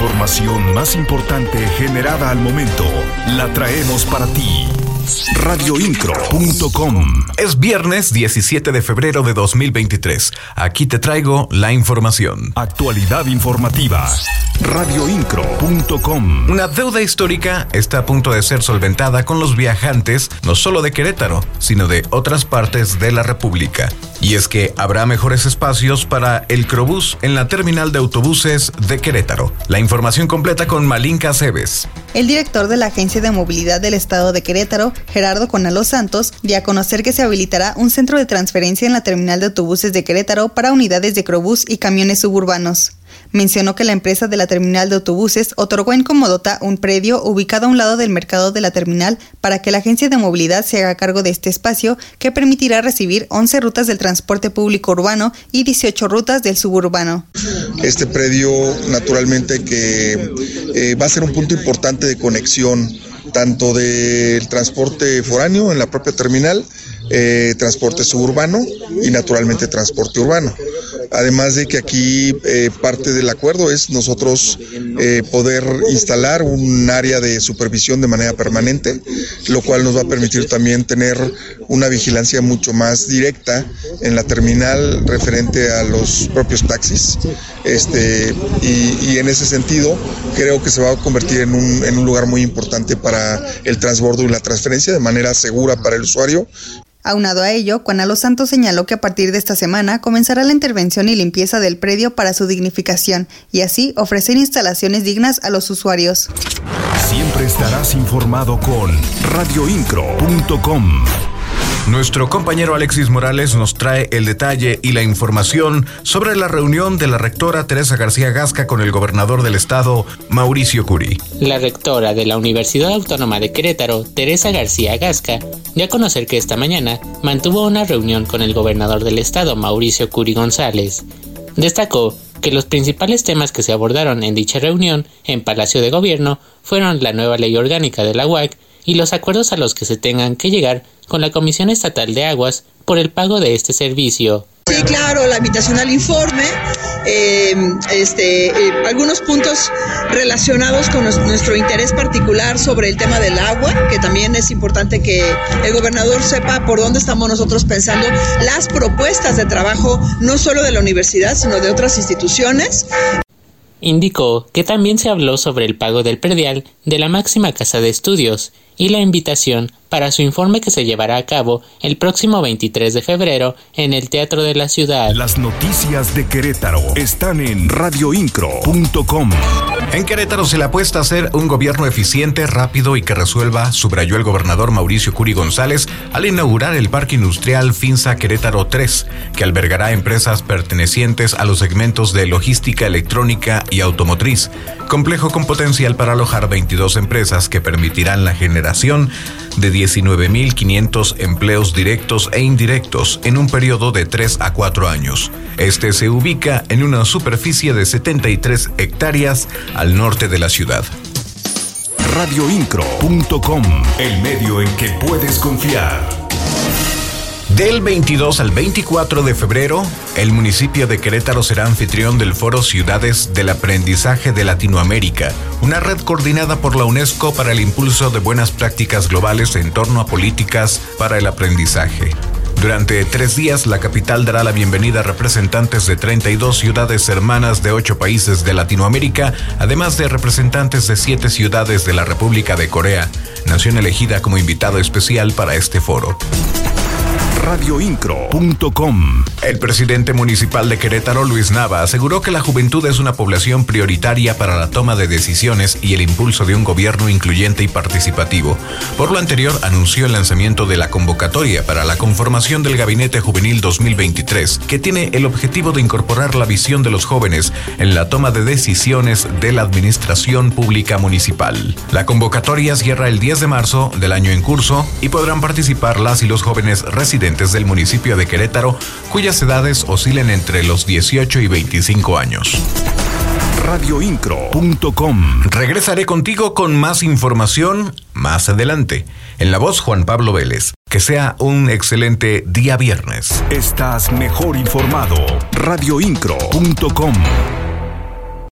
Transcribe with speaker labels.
Speaker 1: información más importante generada al momento la traemos para ti. Radioincro.com
Speaker 2: Es viernes 17 de febrero de 2023. Aquí te traigo la información.
Speaker 1: Actualidad informativa. Radioincro.com
Speaker 2: Una deuda histórica está a punto de ser solventada con los viajantes no solo de Querétaro, sino de otras partes de la República. Y es que habrá mejores espacios para el Crobús en la terminal de autobuses de Querétaro. La información completa con Malinka Cebes.
Speaker 3: El director de la Agencia de Movilidad del Estado de Querétaro, Gerardo Conalo Santos, dio a conocer que se habilitará un centro de transferencia en la terminal de autobuses de Querétaro para unidades de Crobús y camiones suburbanos. Mencionó que la empresa de la terminal de autobuses otorgó en Comodota un predio ubicado a un lado del mercado de la terminal para que la agencia de movilidad se haga cargo de este espacio que permitirá recibir 11 rutas del transporte público urbano y 18 rutas del suburbano.
Speaker 4: Este predio naturalmente que eh, va a ser un punto importante de conexión tanto del transporte foráneo en la propia terminal, eh, transporte suburbano y naturalmente transporte urbano. Además de que aquí eh, parte del acuerdo es nosotros eh, poder instalar un área de supervisión de manera permanente, lo cual nos va a permitir también tener una vigilancia mucho más directa en la terminal referente a los propios taxis. Este, y, y en ese sentido creo que se va a convertir en un, en un lugar muy importante para el transbordo y la transferencia de manera segura para el usuario
Speaker 3: Aunado a ello, Los Santos señaló que a partir de esta semana comenzará la intervención y limpieza del predio para su dignificación y así ofrecer instalaciones dignas a los usuarios.
Speaker 1: Siempre estarás informado con radioincro.com.
Speaker 2: Nuestro compañero Alexis Morales nos trae el detalle y la información sobre la reunión de la rectora Teresa García Gasca con el gobernador del estado, Mauricio Curi.
Speaker 5: La rectora de la Universidad Autónoma de Querétaro, Teresa García Gasca, dio a conocer que esta mañana mantuvo una reunión con el gobernador del estado, Mauricio Curi González. Destacó que los principales temas que se abordaron en dicha reunión en Palacio de Gobierno fueron la nueva ley orgánica de la UAC y los acuerdos a los que se tengan que llegar con la Comisión Estatal de Aguas por el pago de este servicio.
Speaker 6: Sí, claro, la invitación al informe, eh, este, eh, algunos puntos relacionados con nuestro interés particular sobre el tema del agua, que también es importante que el gobernador sepa por dónde estamos nosotros pensando las propuestas de trabajo, no solo de la universidad, sino de otras instituciones.
Speaker 5: Indicó que también se habló sobre el pago del predial de la máxima casa de estudios y la invitación para su informe que se llevará a cabo el próximo 23 de febrero en el Teatro de la Ciudad.
Speaker 1: Las noticias de Querétaro están en radioincro.com.
Speaker 2: En Querétaro se le apuesta a ser un gobierno eficiente, rápido y que resuelva, subrayó el gobernador Mauricio Curi González al inaugurar el Parque Industrial Finza Querétaro 3, que albergará empresas pertenecientes a los segmentos de logística electrónica y automotriz, complejo con potencial para alojar 22 empresas que permitirán la generación de 19.500 empleos directos e indirectos en un periodo de 3 a 4 años. Este se ubica en una superficie de 73 hectáreas al norte de la ciudad.
Speaker 1: Radioincro.com, el medio en que puedes confiar.
Speaker 2: Del 22 al 24 de febrero, el municipio de Querétaro será anfitrión del Foro Ciudades del Aprendizaje de Latinoamérica, una red coordinada por la UNESCO para el impulso de buenas prácticas globales en torno a políticas para el aprendizaje. Durante tres días, la capital dará la bienvenida a representantes de 32 ciudades hermanas de ocho países de Latinoamérica, además de representantes de siete ciudades de la República de Corea, nación elegida como invitado especial para este foro
Speaker 1: radioincro.com.
Speaker 2: El presidente municipal de Querétaro, Luis Nava, aseguró que la juventud es una población prioritaria para la toma de decisiones y el impulso de un gobierno incluyente y participativo. Por lo anterior, anunció el lanzamiento de la convocatoria para la conformación del Gabinete Juvenil 2023, que tiene el objetivo de incorporar la visión de los jóvenes en la toma de decisiones de la administración pública municipal. La convocatoria cierra el 10 de marzo del año en curso y podrán participar las y los jóvenes residentes del municipio de Querétaro, edades oscilen entre los 18 y 25 años
Speaker 1: radioincro.com.
Speaker 2: Regresaré contigo con más información más adelante. En la voz Juan Pablo Vélez. Que sea un excelente día viernes.
Speaker 1: Estás mejor informado. radioincro.com.